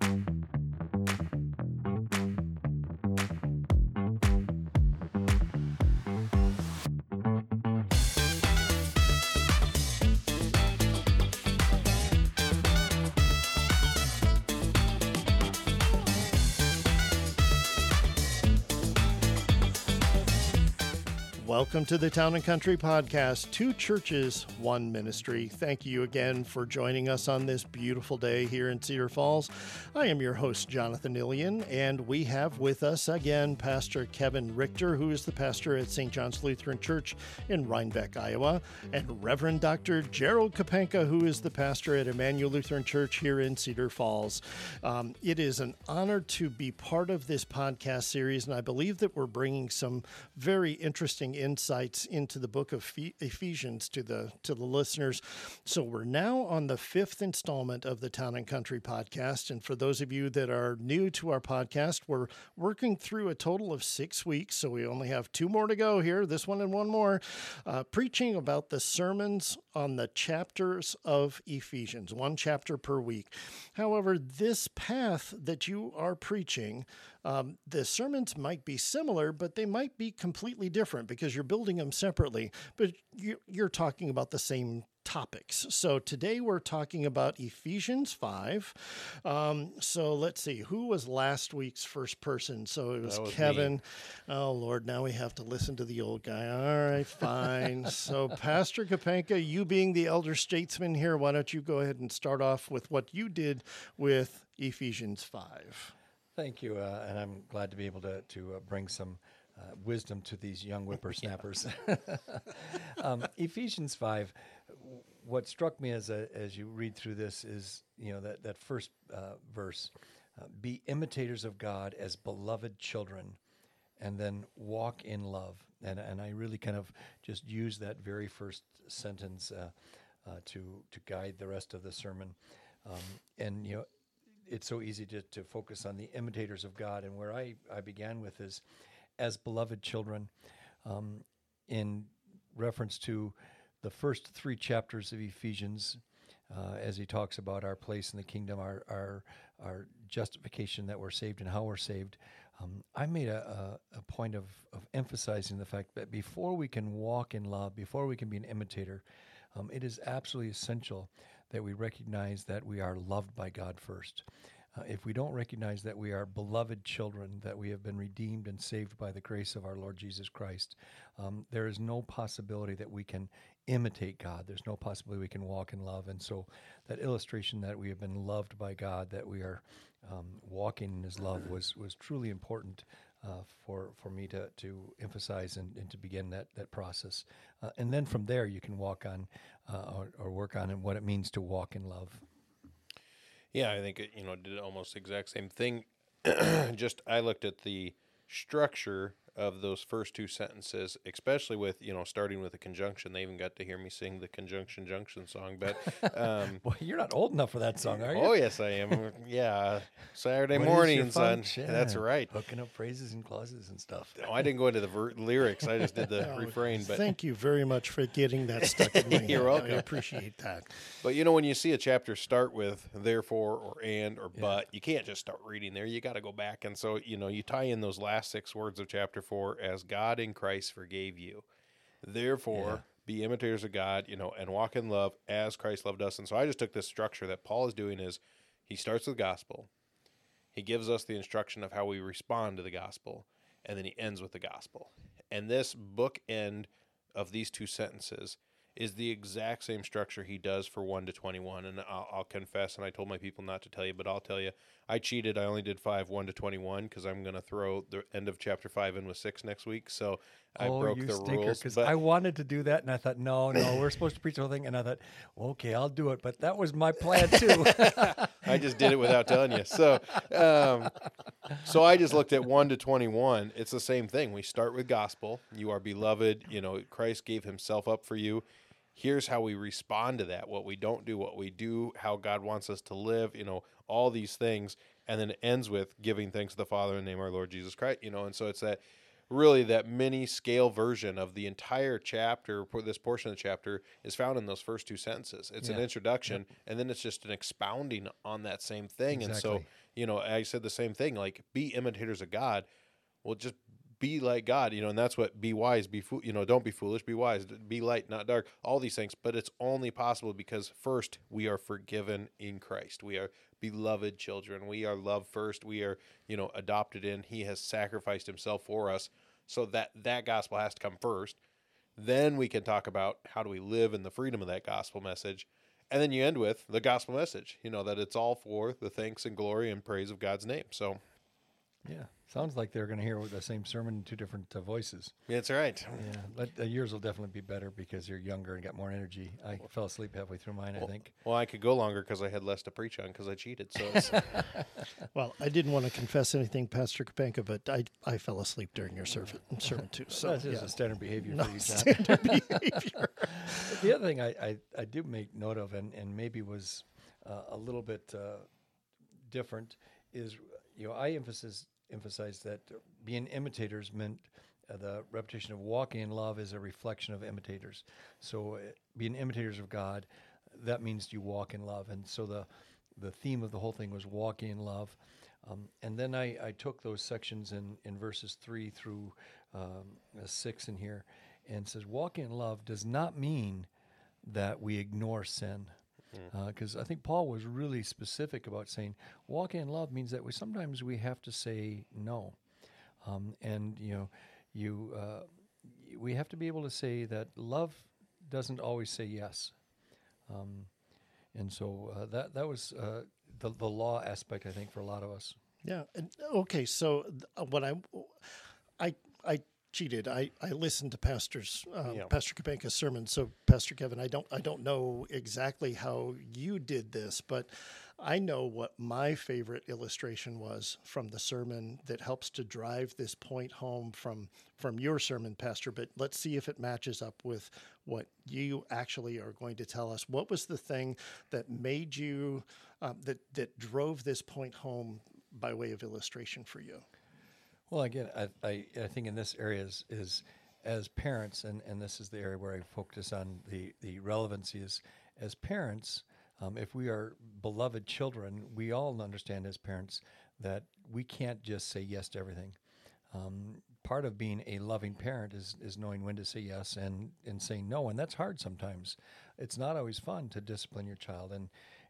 Thank you. Welcome to the Town and Country Podcast, two churches, one ministry. Thank you again for joining us on this beautiful day here in Cedar Falls. I am your host, Jonathan Ilian, and we have with us again Pastor Kevin Richter, who is the pastor at St. John's Lutheran Church in Reinbeck, Iowa, and Reverend Dr. Gerald Kapenka, who is the pastor at Immanuel Lutheran Church here in Cedar Falls. Um, it is an honor to be part of this podcast series, and I believe that we're bringing some very interesting insights into the book of Ephesians to the to the listeners. So we're now on the fifth installment of the Town and Country podcast, and for those of you that are new to our podcast, we're working through a total of six weeks. So we only have two more to go here. This one and one more, uh, preaching about the sermons on the chapters of Ephesians, one chapter per week. However, this path that you are preaching um, the sermons might be similar, but they might be completely different because you're building them separately, but you're talking about the same topics. So today we're talking about Ephesians 5. Um, so let's see, who was last week's first person? So it was, was Kevin. Me. Oh, Lord, now we have to listen to the old guy. All right, fine. so, Pastor Kapenka, you being the elder statesman here, why don't you go ahead and start off with what you did with Ephesians 5? Thank you, uh, and I'm glad to be able to to uh, bring some uh, wisdom to these young whippersnappers. um, Ephesians five. What struck me as a, as you read through this is you know that that first uh, verse, uh, be imitators of God as beloved children, and then walk in love. And and I really kind of just use that very first sentence uh, to to guide the rest of the sermon. Um, and you know it's so easy to, to focus on the imitators of God. And where I, I began with is as beloved children, um, in reference to the first three chapters of Ephesians, uh, as he talks about our place in the kingdom, our, our, our justification that we're saved and how we're saved. Um, I made a, a, a, point of, of emphasizing the fact that before we can walk in love, before we can be an imitator, um, it is absolutely essential that we recognize that we are loved by God first. Uh, if we don't recognize that we are beloved children, that we have been redeemed and saved by the grace of our Lord Jesus Christ, um, there is no possibility that we can imitate God. There's no possibility we can walk in love. And so, that illustration that we have been loved by God, that we are um, walking in His love, was was truly important uh, for for me to to emphasize and, and to begin that that process. Uh, and then from there, you can walk on uh, or, or, work on what it means to walk in love. Yeah, I think it, you know did almost the exact same thing. Just I looked at the structure of those first two sentences, especially with you know starting with a conjunction. They even got to hear me sing the conjunction junction song. But um, well, you're not old enough for that song, are you? Oh yes, I am. yeah, Saturday mornings on. That's right. Hooking up phrases and clauses and stuff. No, I didn't go into the ver- lyrics. I just did the oh, refrain. But thank you very much for getting that stuck in my head. You're welcome. I appreciate that. But you know, when you see a chapter start with therefore or and or but, you can't just start reading there. You got to go back, and so you know you tie in those last six words of chapter for as God in Christ forgave you. Therefore, yeah. be imitators of God, you know, and walk in love as Christ loved us. And so I just took this structure that Paul is doing is he starts with the gospel. He gives us the instruction of how we respond to the gospel, and then he ends with the gospel. And this book end of these two sentences is the exact same structure he does for 1 to 21 and I'll, I'll, confess and i told my people not to tell you but i'll tell you i cheated i only did 5 1 to 21 because i'm going to throw the end of chapter 5 in with 6 next week so i oh, broke the stinker, rules because i wanted to do that and i thought no no we're supposed to preach the whole thing and i thought okay i'll do it but that was my plan too. I just did it without telling you. So um, so i just looked at 1 to 21 it's the same thing. We start with gospel. You are beloved. You know christ gave himself up for you here's how we respond to that what we don't do what we do how god wants us to live you know all these things and then it ends with giving thanks to the father in the name of our lord jesus christ you know and so it's that really that mini scale version of the entire chapter, this portion of the chapter, is found in those first two sentences. It's an Yeah. introduction, and then it's just an expounding on that same thing. And so, you know, I said the same thing, like be imitators of God. Well, just be like God, you know, and that's what be wise, be you know, don't be foolish, be wise, be light, not dark, all these things. But it's only possible because first we are forgiven in Christ. We are beloved children. We are loved first. We are, you know, adopted in. He has sacrificed himself for us. So that that gospel has to come first. Then we can talk about how do we live in the freedom of that gospel message. And then you end with the gospel message, you know, that it's all for the thanks and glory and praise of God's name. So Yeah, sounds like they're going to hear the same sermon in two different uh, voices. that's right. Yeah, but uh, yours will definitely be better because you're younger and got more energy. I fell asleep halfway through mine, I think. Well, I could go longer because I had less to preach on because I cheated. So Well, I didn't want to confess anything, Pastor Kapenka, but I, I fell asleep during your sermon, sermon too. So That's just yeah. a standard behavior No for you, John. standard behavior. The other thing I, I, I do make note of, and, and maybe was uh, a little bit uh, different, is you know I emphasize emphasize that being imitators meant uh, the repetition of walking in love is a reflection of imitators. So uh, being imitators of God, that means you walk in love, and so the the theme of the whole thing was walking in love. Um, and then I, I took those sections in, in verses three through um, uh, six in here, and says walking in love does not mean that we ignore sin. Because I think Paul was really specific about saying walking in love means that we sometimes we have to say no, um, and you know, you uh, we have to be able to say that love doesn't always say yes, um, and so uh, that that was uh, the the law aspect I think for a lot of us. Yeah. and- Okay. So th- uh, what I, I, I cheated. I, I listened to Pastor's um, Yeah. Pastor Kapenka's sermon. So Pastor Kevin, I don't I don't know exactly how you did this, but I know what my favorite illustration was from the sermon that helps to drive this point home from from your sermon, Pastor. But let's see if it matches up with what you actually are going to tell us. What was the thing that made you um, that that drove this point home by way of illustration for you? Well, again, I, I, I think in this area is, is as parents, and, and this is the area where I focus on the, the relevancy is as parents, um, if we are beloved children, we all understand as parents that we can't just say yes to everything. Um, part of being a loving parent is, is knowing when to say yes and, and saying no, and that's hard sometimes. It's not always fun to discipline your child, and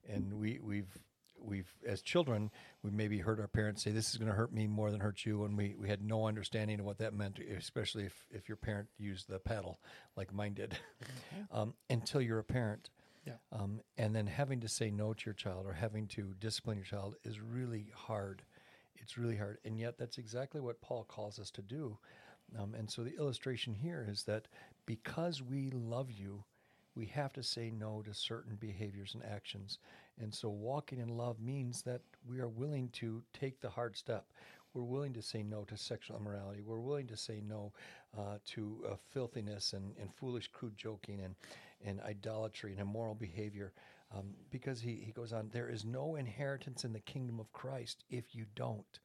and we we've we've as children we maybe heard our parents say this is going to hurt me more than hurt you and we, we had no understanding of what that meant especially if, if your parent used the paddle like mine did. Um, until you're a parent. Yeah. um, and then having to say no to your child or having to discipline your child is really hard. It's really hard. And yet that's exactly what paul calls us to do. Um, and so the illustration here is that because we love you we have to say no to certain behaviors and actions. And so walking in love means that we are willing to take the hard step. We're willing to say no to sexual immorality. We're willing to say no uh, to uh, filthiness and, and foolish, crude joking and, and idolatry and immoral behavior. Um, because he, he goes on, there is no inheritance in the kingdom of Christ if you don't.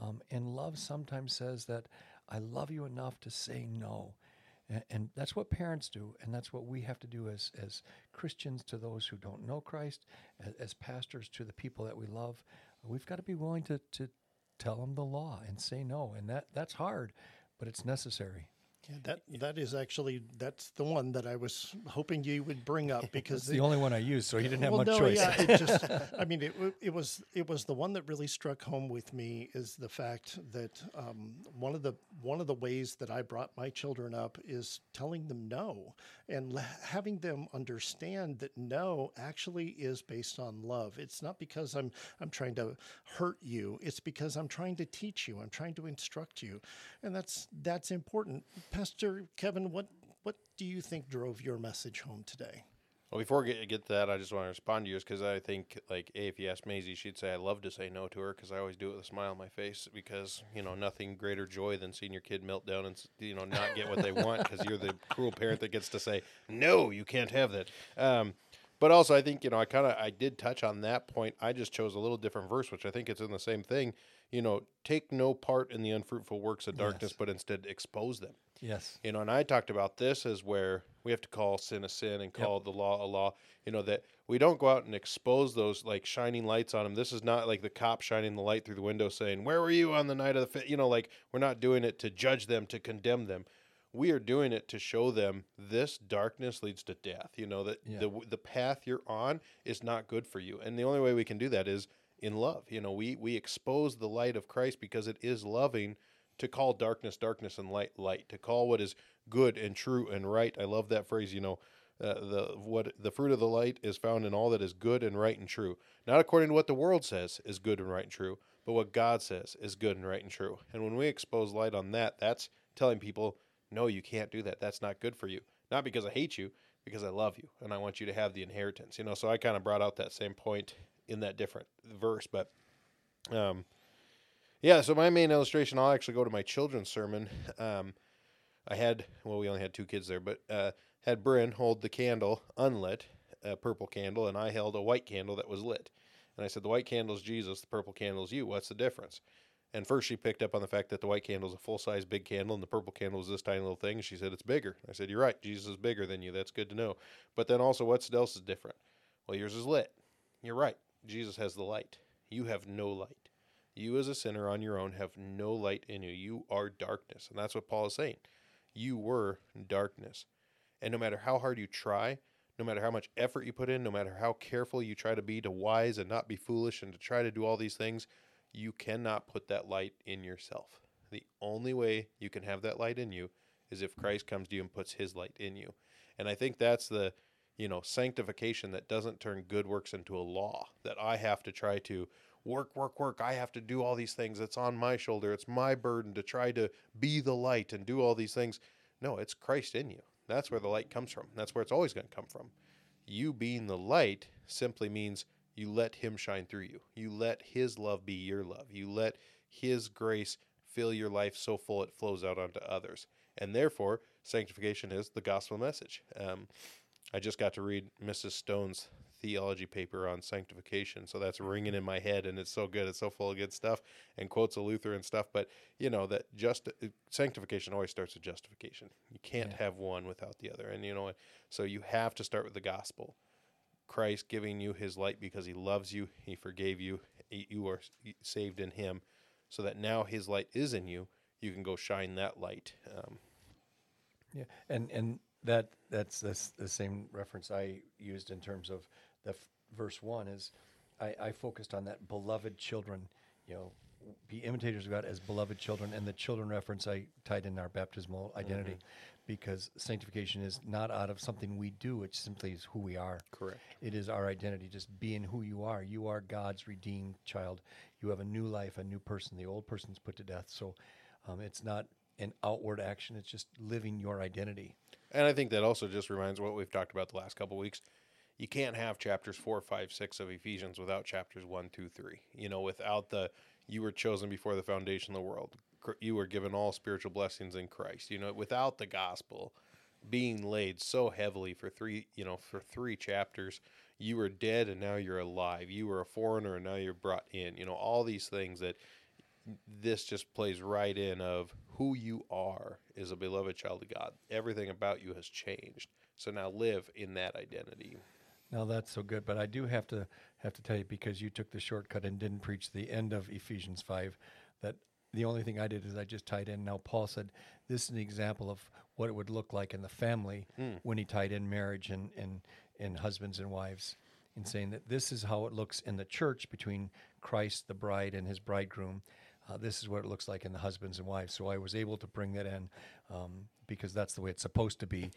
Um, and love sometimes says that I love you enough to say no. And, that's what parents do, and that's what we have to do as, as Christians to those who don't know Christ, as, as pastors to the people that we love. We've got to be willing to, to tell them the law and say no. And that, that's hard, but it's necessary. Yeah, that that is actually that's the one that I was hoping you would bring up because It's the only one I use, so he didn't have well, much no, choice. yeah, it just I mean it, it was it was the one that really struck home with me is the fact that um, one of the one of the ways that I brought my children up is telling them no and having them understand that no actually is based on love. It's not because I'm I'm trying to hurt you. It's because I'm trying to teach you. I'm trying to instruct you, and that's that's important. Pastor Kevin, what what do you think drove your message home today? Well, before we get, get to that, I just want to respond to yours because I think, like, A, if you ask Maisie, she'd say, I love to say no to her because I always do it with a smile on my face because, you know, nothing greater joy than seeing your kid melt down and, you know, not get what they want because you're the cruel parent that gets to say, no, you can't have that. Um, But also, I think you know, I kind of I did touch on that point. I just chose a little different verse, which I think it's in the same thing. You know, take no part in the unfruitful works of darkness, Yes. but instead expose them. Yes. You know, and I talked about this as where we have to call sin a sin and call the law a law. You know, that we don't go out and expose those like shining lights on them. This is not like the cop shining the light through the window saying, Where were you on the night of the, fi-? you know, like we're not doing it to judge them, to condemn them. We are doing it to show them this darkness leads to death. You know, that Yeah. the, the path you're on is not good for you. And the only way we can do that is in love. You know, we, we expose the light of Christ because it is loving to call darkness darkness and light light to call what is good and true and right. I love that phrase you know uh, the what the fruit of the light is found in all that is good and right and true. Not according to what the world says is good and right and true but what god says is good and right and true. And when we expose light on that that's telling people no you can't do that. That's not good for you. Not because i hate you because i love you and i want you to have the inheritance you know? So i kind of brought out that same point in that different verse but um yeah, so my main illustration, I'll actually go to my children's sermon. Um, I had, well, we only had two kids there, but uh, had Bryn hold the candle unlit, a purple candle, and I held a white candle that was lit. And I said, The white candle is Jesus, the purple candle is you. What's the difference? And first she picked up on the fact that the white candle is a full size big candle and the purple candle is this tiny little thing. She said, It's bigger. I said, You're right. Jesus is bigger than you. That's good to know. But then also, what else is different? Well, yours is lit. You're right. Jesus has the light. You have no light. You, as a sinner on your own, have no light in you. You are darkness. And that's what Paul is saying. You were darkness. And no matter how hard you try, no matter how much effort you put in, no matter how careful you try to be to wise and not be foolish and to try to do all these things, you cannot put that light in yourself. The only way you can have that light in you is if Christ comes to you and puts his light in you. And I think that's the, you know, sanctification that doesn't turn good works into a law that I have to try to work, work, work. I have to do all these things. It's on my shoulder. It's my burden to try to be the light and do all these things. No, it's Christ in you. That's where the light comes from. That's where it's always going to come from. You being the light simply means you let Him shine through you. You let His love be your love. You let His grace fill your life so full it flows out onto others. And therefore, sanctification is the gospel message. Um, I just got to read Mrs. Stone's theology paper on sanctification, so that's ringing in my head, and it's so good. It's so full of good stuff and quotes of Luther and stuff. But you know that just sanctification always starts with justification. You can't Yeah. have one without the other, and you know so you have to start with the gospel. Christ giving you His light because He loves you, He forgave you, you are saved in Him, so that now His light is in you. You can go shine that light. Um, Yeah, and and that that's the, s- the same reference I used in terms of the f- verse one is I, I focused on that beloved children, you know, be imitators of God as beloved children, and the children reference I tied in our baptismal identity because sanctification is not out of something we do; it simply is who we are. Correct. It is our identity, just being who you are. You are God's redeemed child. You have a new life, a new person. The old person's put to death. So um, it's not an outward action; it's just living your identity. And I think that also just reminds what we've talked about the last couple weeks. You can't have chapters four, five, six of Ephesians without chapters one, two, three. You know, without the you were chosen before the foundation of the world. You were given all spiritual blessings in Christ. You know, without the gospel being laid so heavily for three, you know, for three chapters, you were dead and now you're alive. You were a foreigner and now you're brought in. You know, all these things that this just plays right in of who you are is a beloved child of God. Everything about you has changed. So now live in that identity. Now that's so good, but I do have to have to tell you because you took the shortcut and didn't preach the end of Ephesians five. That the only thing I did is I just tied in. Now Paul said this is an example of what it would look like in the family hmm. when he tied in marriage and and and husbands and wives, in saying that this is how it looks in the church between Christ, the bride, and his bridegroom. Uh, this is what it looks like in the husbands and wives. So I was able to bring that in um, because that's the way it's supposed to be.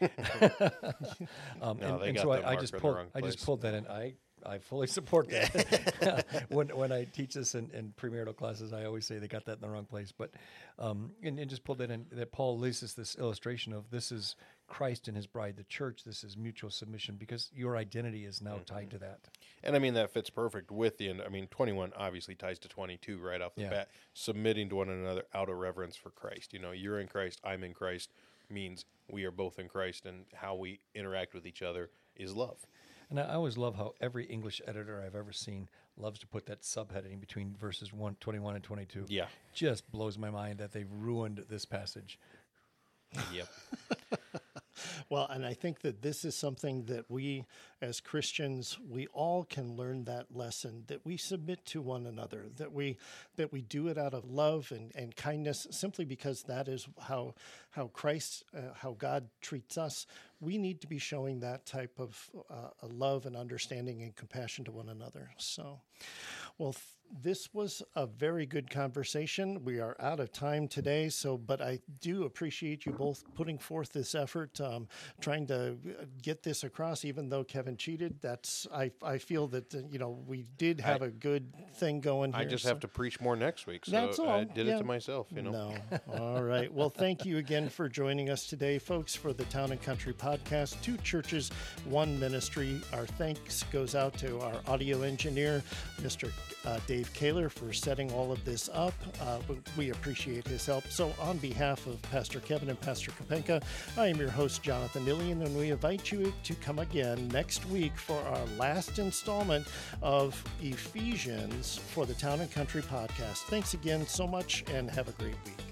um, No, and and so I, I just pulled I just pulled that in. I I fully support that. when when I teach this in, in premarital classes, I always say they got that in the wrong place. But um, and, and just pulled that in. That Paul us this illustration of this is Christ and His bride, the church. This is mutual submission because your identity is now tied Mm-hmm. to that. And I mean, that fits perfect with the end. I mean, 21 obviously ties to 22 right off the Yeah. bat. Submitting to one another out of reverence for Christ. You know, you're in Christ, I'm in Christ means we are both in Christ, and how we interact with each other is love. And I I always love how every English editor I've ever seen loves to put that subheading between verses 1, 21 and 22. Yeah. Just blows my mind that they've ruined this passage. Yep. Well, and I think that this is something that we as Christians, we all can learn that lesson that we submit to one another, that we that we do it out of love and, and kindness simply because that is how how Christ uh, how God treats us. We need to be showing that type of uh, love and understanding and compassion to one another. So, well, this was a very good conversation. We are out of time today, so but I do appreciate you both putting forth this effort, um, trying to uh, get this across. Even though Kevin cheated, that's I I feel that uh, you know we did have I- a good thing going here. I just so- have to preach more next week. So That's I did yeah. it to myself, you know. No. All right. Well, thank you again for joining us today, folks, for the Town and Country podcast. Two churches, one ministry. Our thanks goes out to our audio engineer, Mr. Uh, Dave Kaler, for setting all of this up. Uh, we- appreciate his help. So, on behalf of Pastor Kevin and Pastor Kapenka, I am your host, Jonathan Ilian, and we invite you to come again next week for our last installment of Ephesians for the Town and Country podcast. Thanks again so much, and have a great week.